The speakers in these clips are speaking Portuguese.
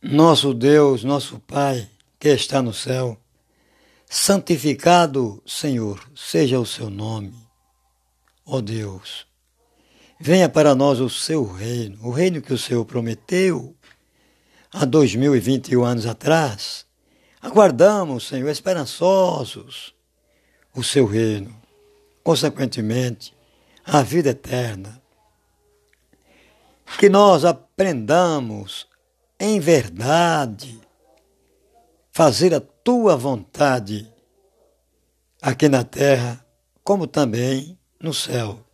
Nosso Deus, nosso Pai, que está no céu, santificado, Senhor, seja o seu nome. Ó Deus, venha para nós o seu reino, o reino que o Senhor prometeu há 2021 anos atrás. Aguardamos, Senhor, esperançosos o seu reino, consequentemente, a vida eterna. Que nós aprendamos em verdade, fazer a tua vontade aqui na terra, como também no céu.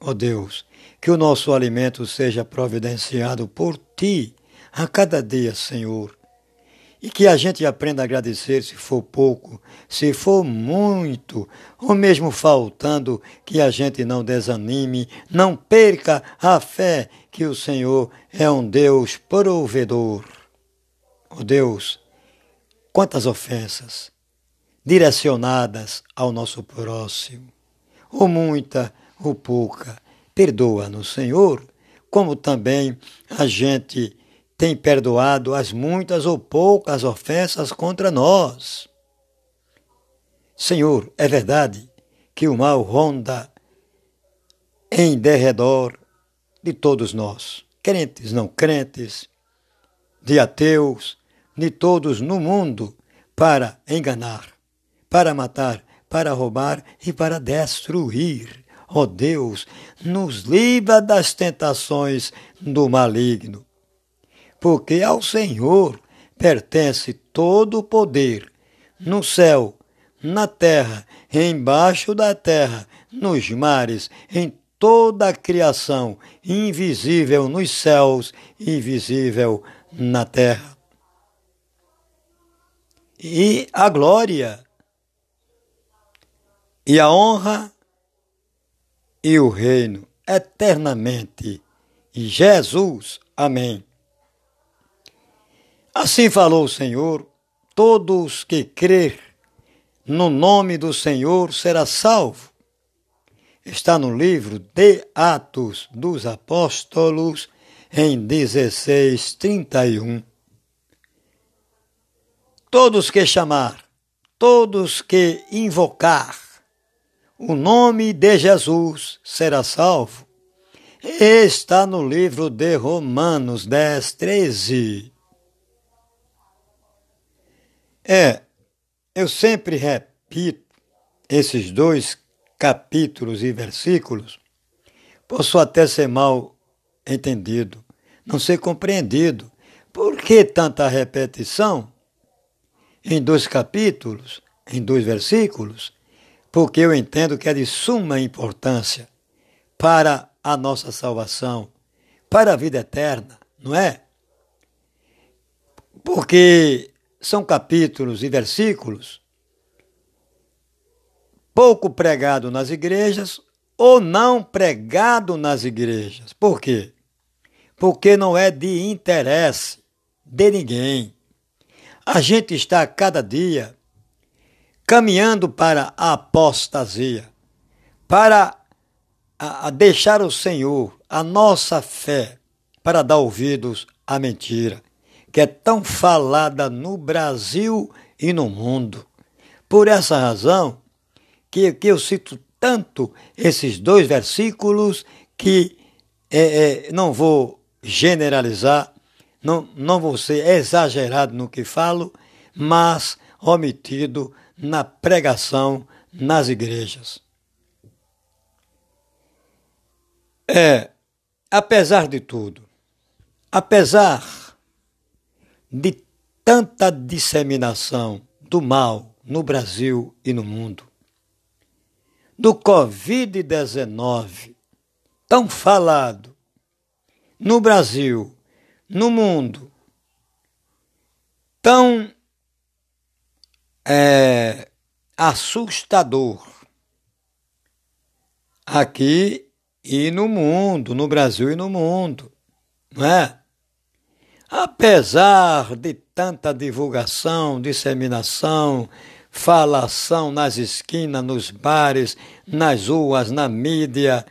Ó oh Deus, que o nosso alimento seja providenciado por ti a cada dia, Senhor. E que a gente aprenda a agradecer se for pouco, se for muito, ou mesmo faltando, que a gente não desanime, não perca a fé que o Senhor é um Deus provedor. Oh Deus, quantas ofensas direcionadas ao nosso próximo, ou muita ou pouca, perdoa-nos, Senhor, como também a gente tem perdoado as muitas ou poucas ofensas contra nós. Senhor, é verdade que o mal ronda em derredor de todos nós, crentes, não crentes, de ateus, de todos no mundo, para enganar, para matar, para roubar e para destruir. Ó oh Deus, nos livra das tentações do maligno porque ao Senhor pertence todo o poder, no céu, na terra, embaixo da terra, nos mares, em toda a criação, invisível nos céus, invisível na terra. E a glória, e a honra, e o reino eternamente. Jesus. Amém. Assim falou o Senhor: todos que crer no nome do Senhor será salvo. Está no livro de Atos dos Apóstolos, em 16:31. Todos que chamar, todos que invocar o nome de Jesus será salvo. Está no livro de Romanos 10, 13. É, eu sempre repito esses dois capítulos e versículos, posso até ser mal entendido, não ser compreendido. Por que tanta repetição em dois capítulos, em dois versículos? Porque eu entendo que é de suma importância para a nossa salvação, para a vida eterna, não é? Porque são capítulos e versículos pouco pregado nas igrejas ou não pregado nas igrejas. Por quê? Porque não é de interesse de ninguém. A gente está cada dia caminhando para a apostasia, para a, a deixar o Senhor, a nossa fé, para dar ouvidos à mentira que é tão falada no Brasil e no mundo. Por essa razão que, que eu cito tanto esses dois versículos que é, é, não vou generalizar, não, não vou ser exagerado no que falo, mas omitido na pregação nas igrejas. É, apesar de tudo, apesar de tanta disseminação do mal no Brasil e no mundo. Do Covid-19, tão falado no Brasil, no mundo, tão é, assustador aqui e no mundo, no Brasil e no mundo, não é? Apesar de tanta divulgação, disseminação, falação nas esquinas, nos bares, nas ruas, na mídia,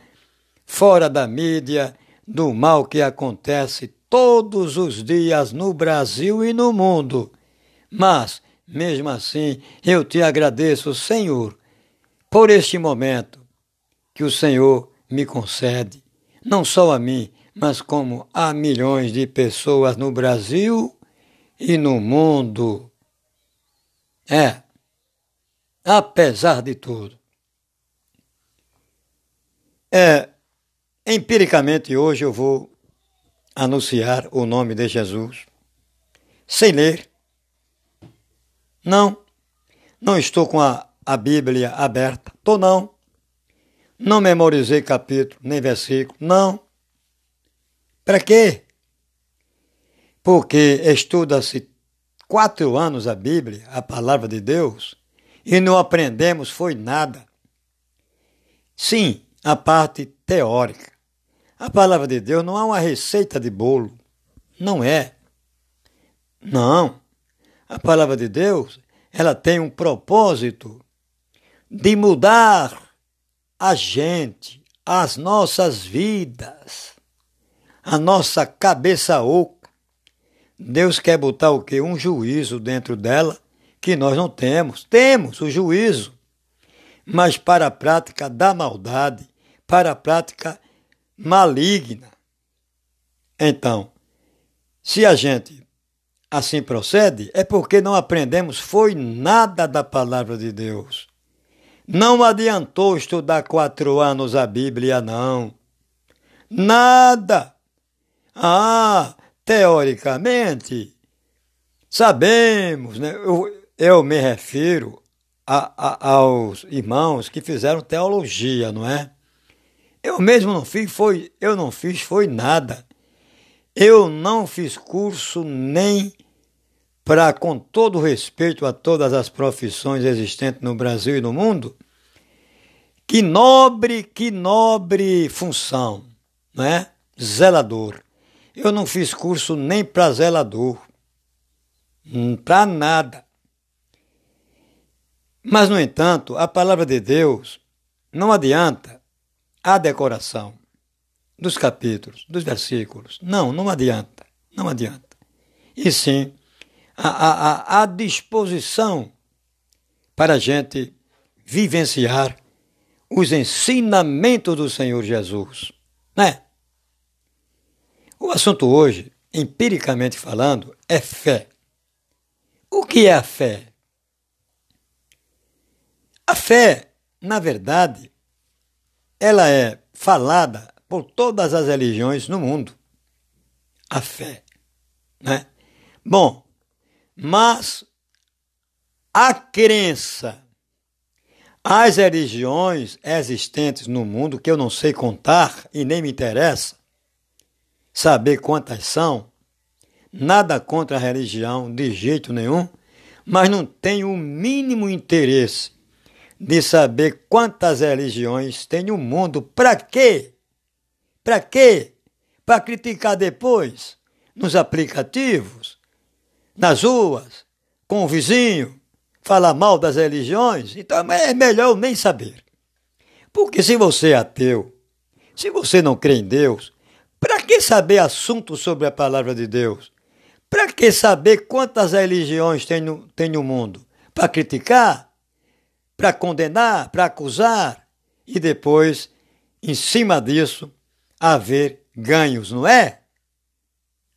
fora da mídia, do mal que acontece todos os dias no Brasil e no mundo. Mas, mesmo assim, eu te agradeço, Senhor, por este momento que o Senhor me concede, não só a mim, mas como a milhões de pessoas no Brasil e no mundo. É, apesar de tudo. É, empiricamente hoje eu vou anunciar o nome de Jesus sem ler. Não, não estou com a, a Bíblia aberta. Tô não. Não memorizei capítulo nem versículo. Não. Para quê? Porque estuda-se quatro anos a Bíblia, a palavra de Deus, e não aprendemos foi nada. Sim, a parte teórica. A palavra de Deus não é uma receita de bolo. Não é. Não. A palavra de Deus, ela tem um propósito de mudar a gente, as nossas vidas, a nossa cabeça oca. Deus quer botar o quê? Um juízo dentro dela que nós não temos. Temos o juízo, mas para a prática da maldade, para a prática maligna. Então, se a gente assim procede, é porque não aprendemos foi nada da palavra de Deus. Não adiantou estudar quatro anos a Bíblia, não. Nada. Ah, teoricamente, sabemos, né? eu, eu me refiro a, a, aos irmãos que fizeram teologia, não é? Eu mesmo não fiz, foi, eu não fiz, foi nada. Eu não fiz curso nem para, com todo respeito a todas as profissões existentes no Brasil e no mundo, que nobre, que nobre função, né? Zelador. Eu não fiz curso nem para zelador, hum, para nada. Mas, no entanto, a palavra de Deus não adianta a decoração dos capítulos, dos versículos. Não, não adianta. Não adianta. E sim, a, a, a disposição para a gente vivenciar os ensinamentos do Senhor Jesus, né? O assunto hoje, empiricamente falando, é fé. O que é a fé? A fé, na verdade, ela é falada por todas as religiões no mundo. A fé, né? Bom, mas a crença, as religiões existentes no mundo, que eu não sei contar e nem me interessa saber quantas são, nada contra a religião de jeito nenhum, mas não tenho o mínimo interesse de saber quantas religiões tem no mundo. Para quê? Para quê? Para criticar depois nos aplicativos, nas ruas, com o vizinho, falar mal das religiões, então é melhor nem saber. Porque se você é ateu, se você não crê em Deus, para que saber assuntos sobre a palavra de Deus? Para que saber quantas religiões tem no, tem no mundo? Para criticar? Para condenar? Para acusar? E depois, em cima disso, haver ganhos, não é?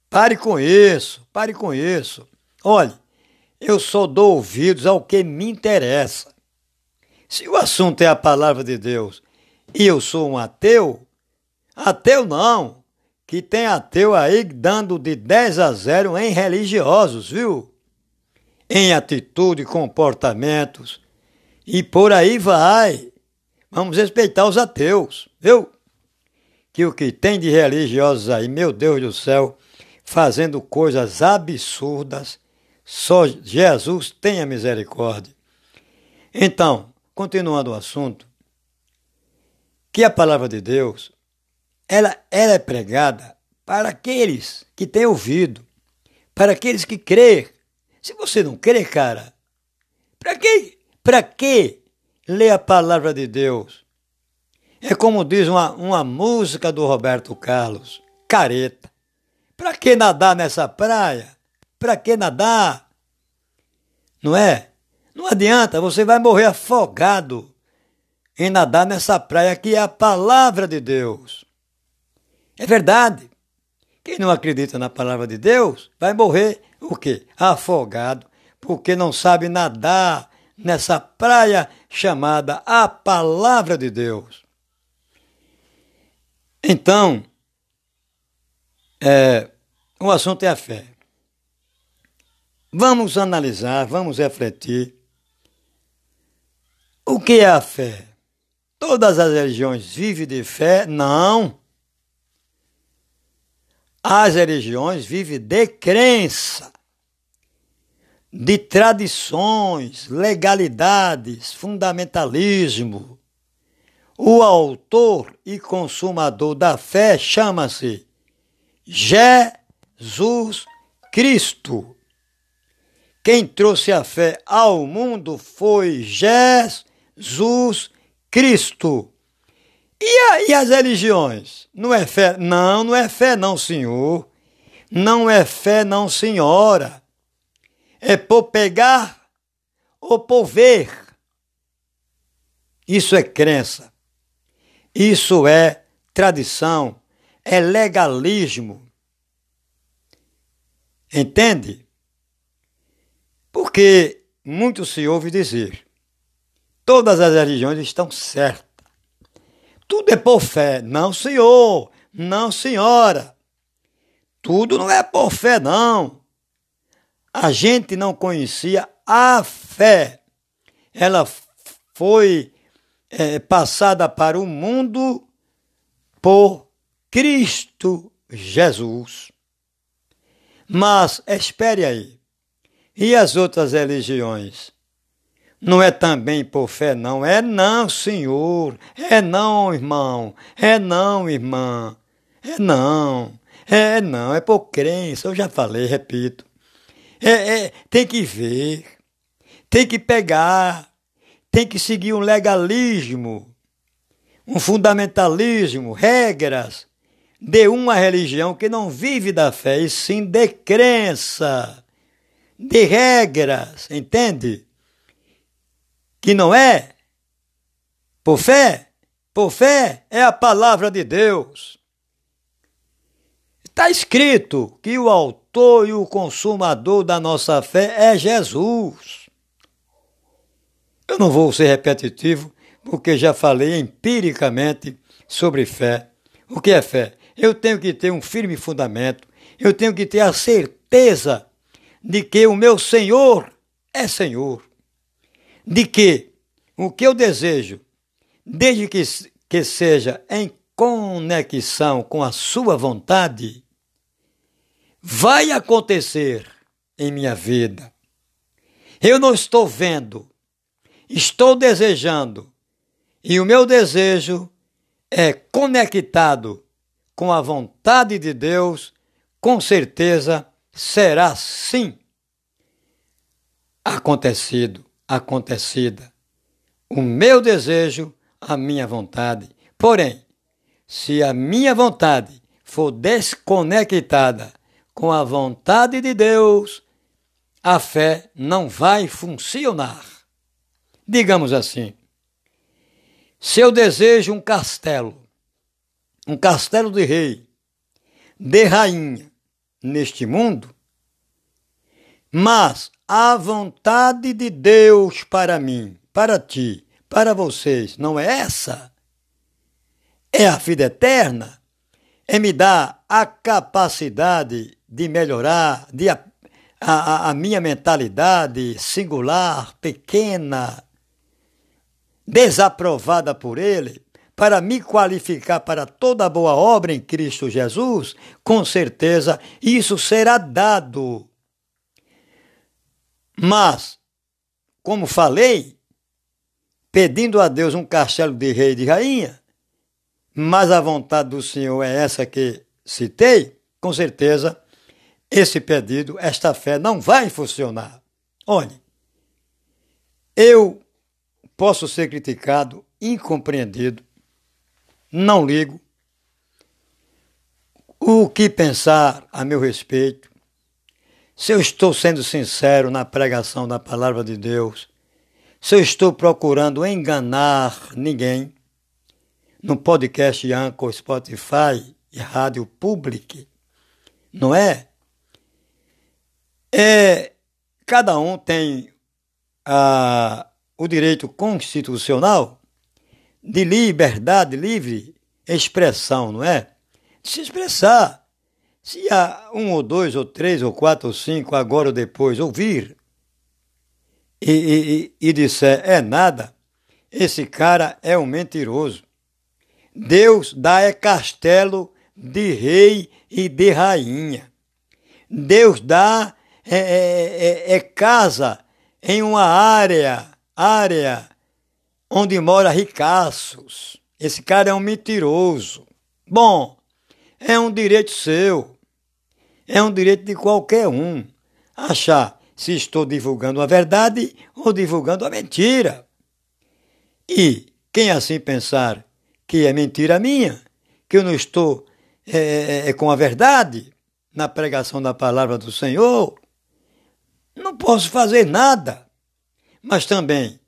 Pare com isso, pare com isso. Olhe, eu só dou ouvidos ao que me interessa. Se o assunto é a palavra de Deus e eu sou um ateu, ateu não, que tem ateu aí dando de 10 a 0 em religiosos, viu? Em atitude, comportamentos e por aí vai. Vamos respeitar os ateus, viu? Que o que tem de religiosos aí, meu Deus do céu, fazendo coisas absurdas só Jesus tenha misericórdia. Então, continuando o assunto, que a palavra de Deus, ela, ela é pregada para aqueles que têm ouvido, para aqueles que crê. Se você não crê, cara, para que, para que ler a palavra de Deus? É como diz uma, uma música do Roberto Carlos, careta. Para que nadar nessa praia? Para que nadar? Não é? Não adianta, você vai morrer afogado em nadar nessa praia que é a palavra de Deus. É verdade. Quem não acredita na palavra de Deus vai morrer o quê? Afogado, porque não sabe nadar nessa praia chamada a palavra de Deus. Então, é, o assunto é a fé. Vamos analisar, vamos refletir. O que é a fé? Todas as religiões vivem de fé? Não. As religiões vivem de crença, de tradições, legalidades, fundamentalismo. O autor e consumador da fé chama-se Jesus Cristo. Quem trouxe a fé ao mundo foi Jesus Cristo. E, a, e as religiões? Não é fé? Não, não é fé, não, senhor. Não é fé, não, senhora. É por pegar ou por ver. Isso é crença. Isso é tradição é legalismo. Entende? Porque muito se ouve dizer: todas as religiões estão certas. Tudo é por fé. Não, senhor. Não, senhora. Tudo não é por fé, não. A gente não conhecia a fé. Ela foi é, passada para o mundo por Cristo Jesus. Mas espere aí. E as outras religiões? Não é também por fé, não. É não, Senhor. É não, irmão. É não, irmã. É não. É não. É por crença. Eu já falei, repito. É, é, tem que ver. Tem que pegar. Tem que seguir um legalismo. Um fundamentalismo. Regras de uma religião que não vive da fé, e sim de crença, de regras, entende? Que não é por fé, por fé é a palavra de Deus. Está escrito que o autor e o consumador da nossa fé é Jesus. Eu não vou ser repetitivo, porque já falei empiricamente sobre fé. O que é fé? eu tenho que ter um firme fundamento, eu tenho que ter a certeza de que o meu Senhor é Senhor, de que o que eu desejo, desde que, que seja em conexão com a Sua vontade, vai acontecer em minha vida. Eu não estou vendo, estou desejando, e o meu desejo é conectado com a vontade de Deus, com certeza será sim acontecido, acontecida. O meu desejo, a minha vontade. Porém, se a minha vontade for desconectada com a vontade de Deus, a fé não vai funcionar. Digamos assim, se eu desejo um castelo, um castelo de rei, de rainha neste mundo, mas a vontade de Deus para mim, para ti, para vocês, não é essa? É a vida eterna? É me dar a capacidade de melhorar, de a, a, a minha mentalidade singular, pequena, desaprovada por Ele, para me qualificar para toda boa obra em Cristo Jesus, com certeza isso será dado. Mas, como falei, pedindo a Deus um castelo de rei e de rainha, mas a vontade do Senhor é essa que citei, com certeza esse pedido, esta fé não vai funcionar. Olhe, eu posso ser criticado, incompreendido, não ligo. o que pensar a meu respeito, se eu estou sendo sincero na pregação da palavra de Deus, se eu estou procurando enganar ninguém, no podcast Anchor, Spotify e Rádio Public, não é? É cada um tem a, o direito constitucional de liberdade, livre expressão, não é? De se expressar. Se há um ou dois ou três ou quatro ou cinco, agora ou depois, ouvir e, e, e disser é nada, esse cara é um mentiroso. Deus dá é castelo de rei e de rainha. Deus dá é, é, é, é casa em uma área, área onde mora ricaços. Esse cara é um mentiroso. Bom, é um direito seu. É um direito de qualquer um achar se estou divulgando a verdade ou divulgando a mentira. E quem assim pensar que é mentira minha, que eu não estou é, é, é, com a verdade na pregação da palavra do Senhor, não posso fazer nada. Mas também,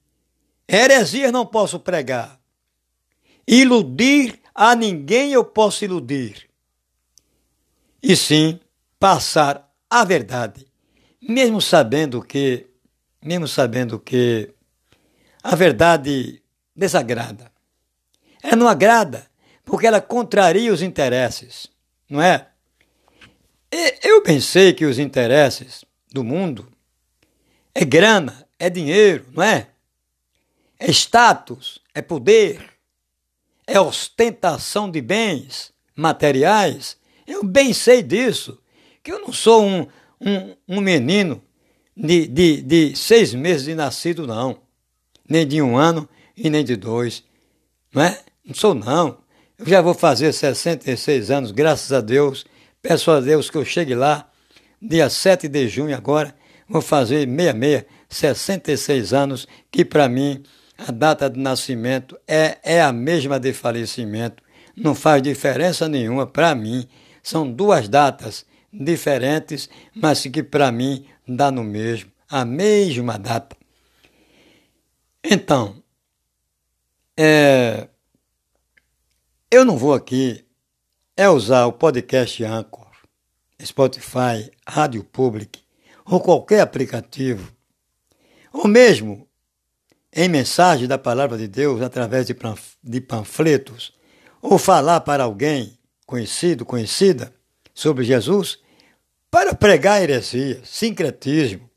heresias não posso pregar. Iludir a ninguém eu posso iludir. E sim, passar a verdade, mesmo sabendo que, mesmo sabendo que a verdade desagrada. Ela não agrada, porque ela contraria os interesses, não é? Eu pensei que os interesses do mundo é grana, é dinheiro, não é? É status, é poder, é ostentação de bens materiais. Eu bem sei disso, que eu não sou um, um, um menino de, de, de seis meses de nascido, não. Nem de um ano e nem de dois. Não é? Não sou, não. Eu já vou fazer 66 anos, graças a Deus. Peço a Deus que eu chegue lá, dia 7 de junho agora, vou fazer 66, 66 anos, que para mim a data de nascimento é, é a mesma de falecimento. Não faz diferença nenhuma para mim. São duas datas diferentes, mas que para mim dá no mesmo, a mesma data. Então, é, eu não vou aqui é usar o podcast Anchor, Spotify, Rádio Public ou qualquer aplicativo, ou mesmo em mensagem da palavra de Deus através de panfletos, ou falar para alguém conhecido, conhecida sobre Jesus, para pregar heresia, sincretismo,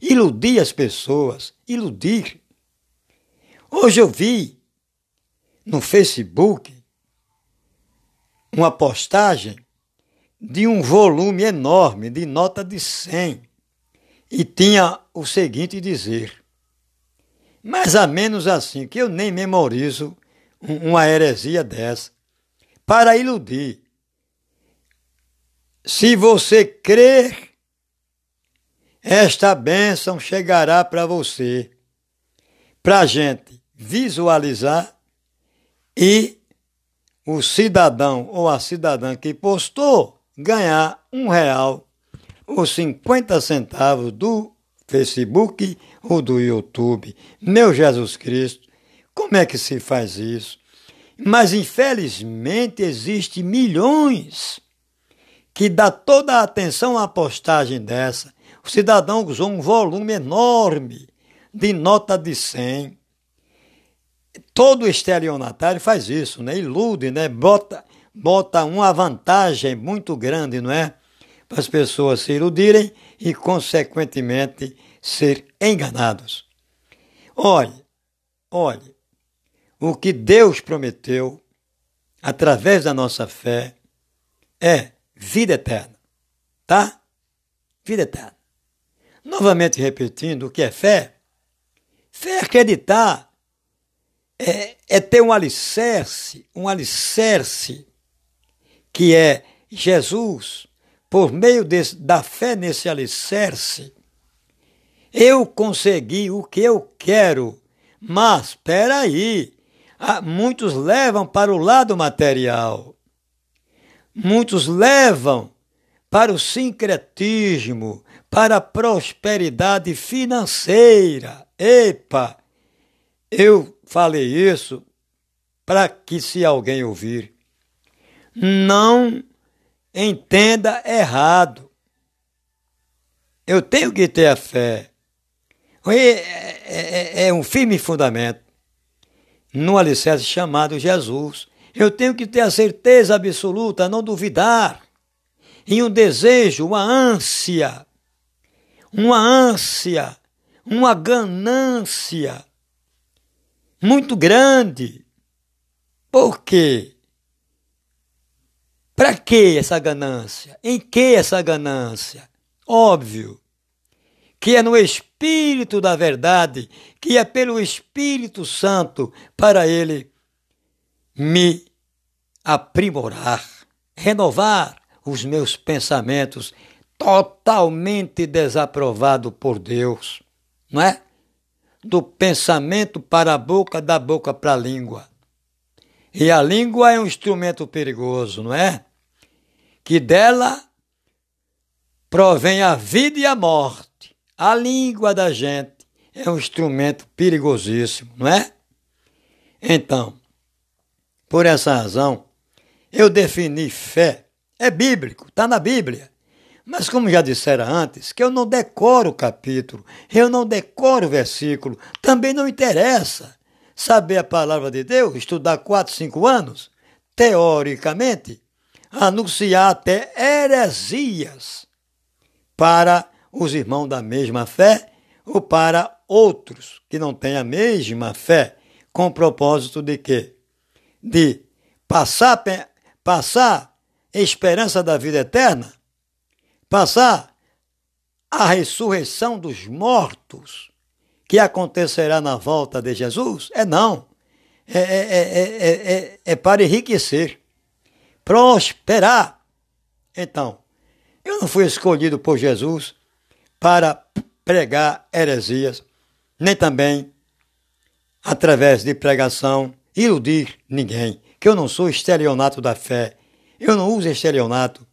iludir as pessoas, iludir. Hoje eu vi no Facebook uma postagem de um volume enorme de nota de 100 e tinha o seguinte dizer: mais ou menos assim, que eu nem memorizo uma heresia dessa, para iludir. Se você crer, esta bênção chegará para você, para a gente visualizar e o cidadão ou a cidadã que postou ganhar um real ou 50 centavos do Facebook ou do YouTube. Meu Jesus Cristo, como é que se faz isso? Mas infelizmente existe milhões que dá toda a atenção à postagem dessa. O cidadão usou um volume enorme de nota de 100, todo estelionatário faz isso, né? Ilude, né? Bota, bota uma vantagem muito grande, não é? Para as pessoas se iludirem e, consequentemente, ser enganados. Olhe, olhe, o que Deus prometeu através da nossa fé é vida eterna, tá? Vida eterna. Novamente repetindo, o que é fé? Fé é acreditar é, é ter um alicerce, um alicerce que é Jesus, por meio desse, da fé nesse alicerce, eu consegui o que eu quero. Mas, espera aí, muitos levam para o lado material. Muitos levam para o sincretismo, para a prosperidade financeira. Epa! Eu falei isso para que, se alguém ouvir, não entenda errado. Eu tenho que ter a fé. É, é, é, é um firme fundamento no alicerce chamado Jesus. Eu tenho que ter a certeza absoluta, não duvidar, e um desejo, uma ânsia, uma ânsia, uma ganância muito grande. Por quê? Para que essa ganância? Em que essa ganância? Óbvio que é no Espírito da verdade, que é pelo Espírito Santo para ele me aprimorar, renovar os meus pensamentos totalmente desaprovado por Deus, não é? Do pensamento para a boca, da boca para a língua. E a língua é um instrumento perigoso, não é? que dela provém a vida e a morte. A língua da gente é um instrumento perigosíssimo, não é? Então, por essa razão, eu defini fé. É bíblico, está na Bíblia. Mas como já dissera antes, que eu não decoro o capítulo, eu não decoro o versículo, também não interessa saber a palavra de Deus, estudar quatro, cinco anos, teoricamente, anunciar até heresias para os irmãos da mesma fé ou para outros que não têm a mesma fé, com o propósito de quê? De passar, passar esperança da vida eterna, passar a ressurreição dos mortos que acontecerá na volta de Jesus? É não. É, é, é, é, para enriquecer prosperar. Então, eu não fui escolhido por Jesus para pregar heresias, nem também através de pregação iludir ninguém, que eu não sou estelionato da fé, eu não uso estelionato,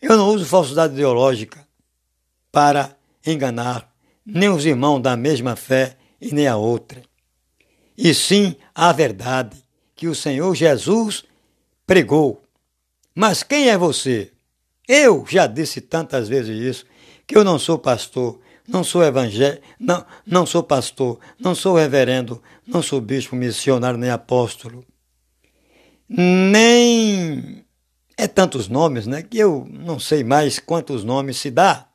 eu não uso falsidade ideológica para enganar nem os irmãos da mesma fé e nem a outra. E sim a verdade que o Senhor Jesus pregou mas quem é você? Eu já disse tantas vezes isso, que eu não sou pastor, não sou evangélico, não, não sou pastor, não sou reverendo, não sou bispo, missionário, nem apóstolo. Nem é tantos nomes, né? Que eu não sei mais quantos nomes se dá.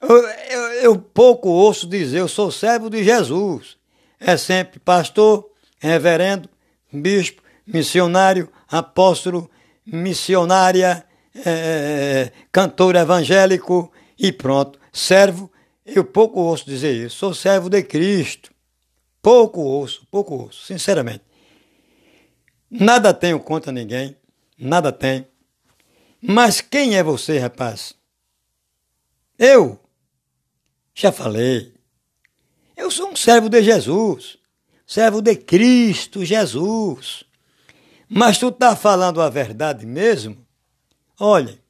Eu, eu, eu pouco ouço dizer, eu sou servo de Jesus. É sempre pastor, reverendo, bispo, missionário, apóstolo, missionária, é, cantor evangélico e pronto. Servo, eu pouco ouço dizer isso. Sou servo de Cristo. Pouco ouço, pouco ouço, sinceramente. Nada tenho contra ninguém, nada tenho. Mas quem é você, rapaz? Eu já falei. Eu sou um servo de Jesus, servo de Cristo Jesus. Mas tu está falando a verdade mesmo? Olha,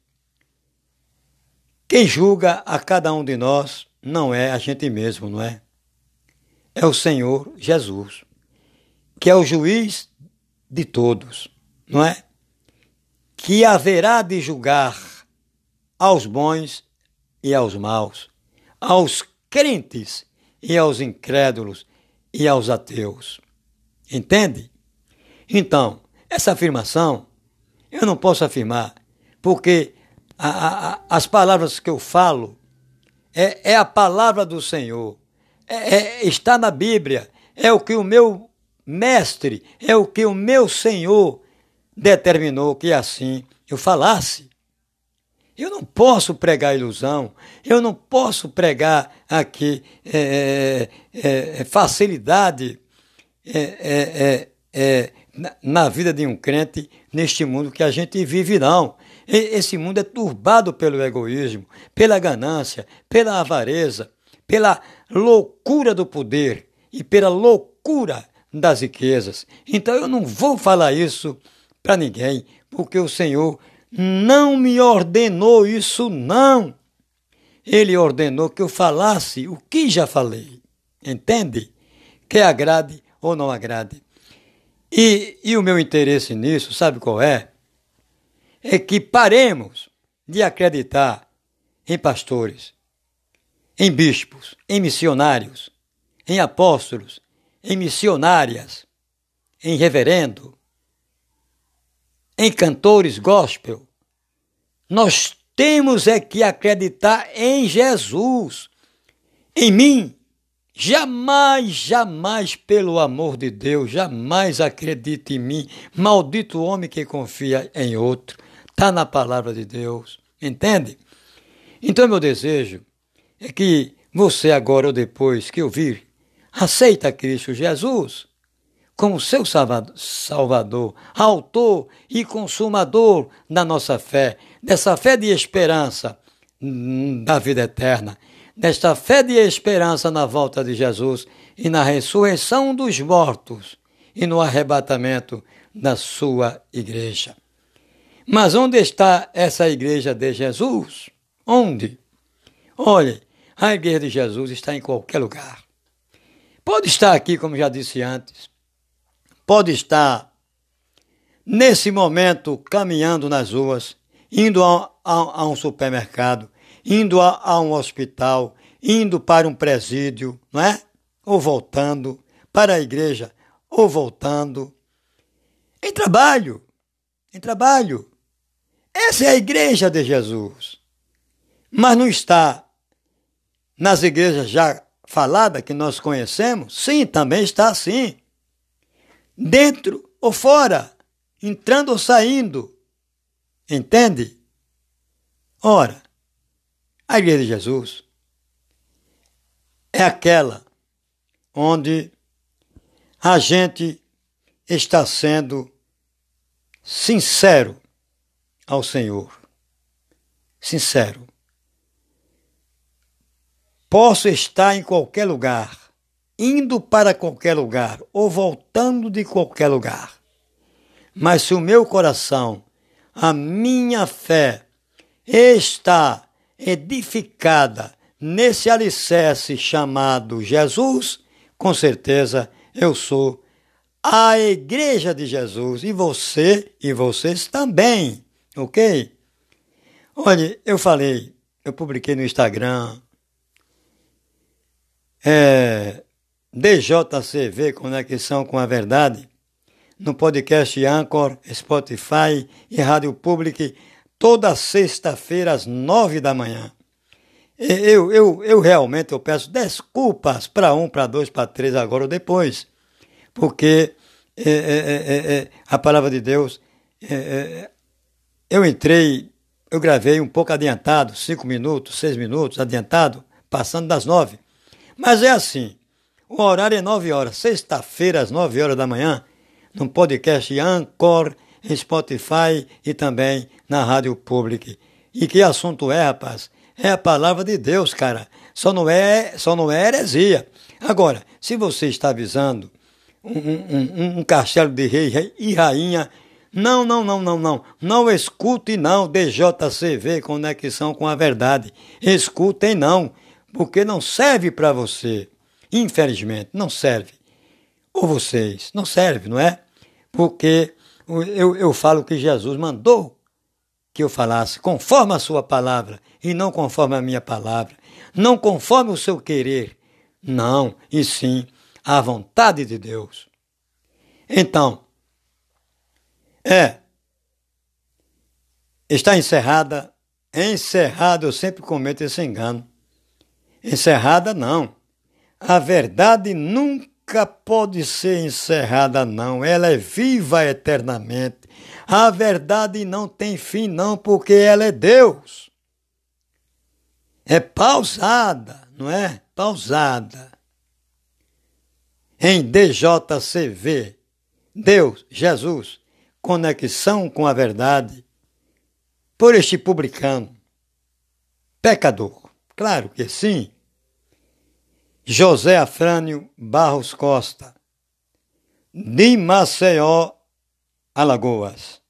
quem julga a cada um de nós não é a gente mesmo, não é? É o Senhor Jesus, que é o juiz de todos, não é? Que haverá de julgar aos bons e aos maus, aos crentes e aos incrédulos e aos ateus. Entende? Então, essa afirmação eu não posso afirmar, porque a, a, as palavras que eu falo é, é a palavra do Senhor, é, é, está na Bíblia, é o que o meu mestre, é o que o meu Senhor determinou que assim eu falasse. Eu não posso pregar ilusão, eu não posso pregar aqui é, é, é, facilidade, é, é, na vida de um crente neste mundo que a gente vive, não. Esse mundo é turbado pelo egoísmo, pela ganância, pela avareza, pela loucura do poder e pela loucura das riquezas. Então eu não vou falar isso para ninguém, porque o Senhor não me ordenou isso, não. Ele ordenou que eu falasse o que já falei. Entende? Que agrade ou não agrade. E, e o meu interesse nisso, sabe qual é? É que paremos de acreditar em pastores, em bispos, em missionários, em apóstolos, em missionárias, em reverendo, em cantores gospel. Nós temos é que acreditar em Jesus, em mim. Jamais, jamais, pelo amor de Deus, jamais acredite em mim. Maldito homem que confia em outro. Está na palavra de Deus. Entende? Então, meu desejo é que você, agora ou depois que ouvir, aceita Cristo Jesus como seu Salvador, autor e consumador da nossa fé, dessa fé de esperança da vida eterna, desta fé de esperança na volta de Jesus e na ressurreição dos mortos e no arrebatamento da sua igreja. Mas onde está essa igreja de Jesus? Onde? Olhe, a igreja de Jesus está em qualquer lugar. Pode estar aqui, como já disse antes, pode estar nesse momento caminhando nas ruas, indo a, a, a um supermercado, indo a, a um hospital, indo para um presídio, não é? Ou voltando para a igreja, ou voltando. Em trabalho, em trabalho. Essa é a igreja de Jesus. Mas não está nas igrejas já faladas que nós conhecemos? Sim, também está assim dentro ou fora, entrando ou saindo. Entende? Ora, a Igreja de Jesus é aquela onde a gente está sendo sincero ao Senhor. Sincero. Posso estar em qualquer lugar, indo para qualquer lugar ou voltando de qualquer lugar. Mas se o meu coração, a minha fé, está edificada nesse alicerce chamado Jesus, com certeza eu sou a igreja de Jesus e você e vocês também, ok? Olha, eu falei, eu publiquei no Instagram, é, DJCV Conexão com a Verdade, no podcast Anchor, Spotify e Rádio Public, toda sexta-feira às nove da manhã. Eu, eu, eu realmente eu peço desculpas para um, para dois, para três, agora ou depois, porque é, é, é, é a palavra de Deus, é, é, eu entrei, eu gravei um pouco adiantado, cinco minutos, seis minutos, adiantado, passando das nove. Mas é assim, o horário é 9 horas, sexta-feira, às 9 horas da manhã, no podcast Anchor, em Spotify e também na Rádio Public. E que assunto é, rapaz? É a palavra de Deus, cara. Só não é, só não é heresia. Agora, se você está avisando um, um, um castelo de rei e rainha, não, não, não, não, não. Não escute não, DJCV, conexão com a verdade. Escutem não, porque não serve para você. Infelizmente, não serve. Ou vocês, não serve, não é? Porque eu, eu falo que Jesus mandou que eu falasse conforme a sua palavra e não conforme a minha palavra, não conforme o seu querer, não, e sim a vontade de Deus. Então, é, está encerrada, encerrada, eu sempre cometo esse engano. Encerrada não. A verdade nunca pode ser encerrada, não. Ela é viva eternamente. A verdade não tem fim, não, porque ela é Deus. É pausada, não é? Pausada. Em DJCV, Deus, Jesus, conexão com a verdade, por este publicano, pecador. Claro que sim. José Afrânio Barros Costa, de Maceió, Alagoas.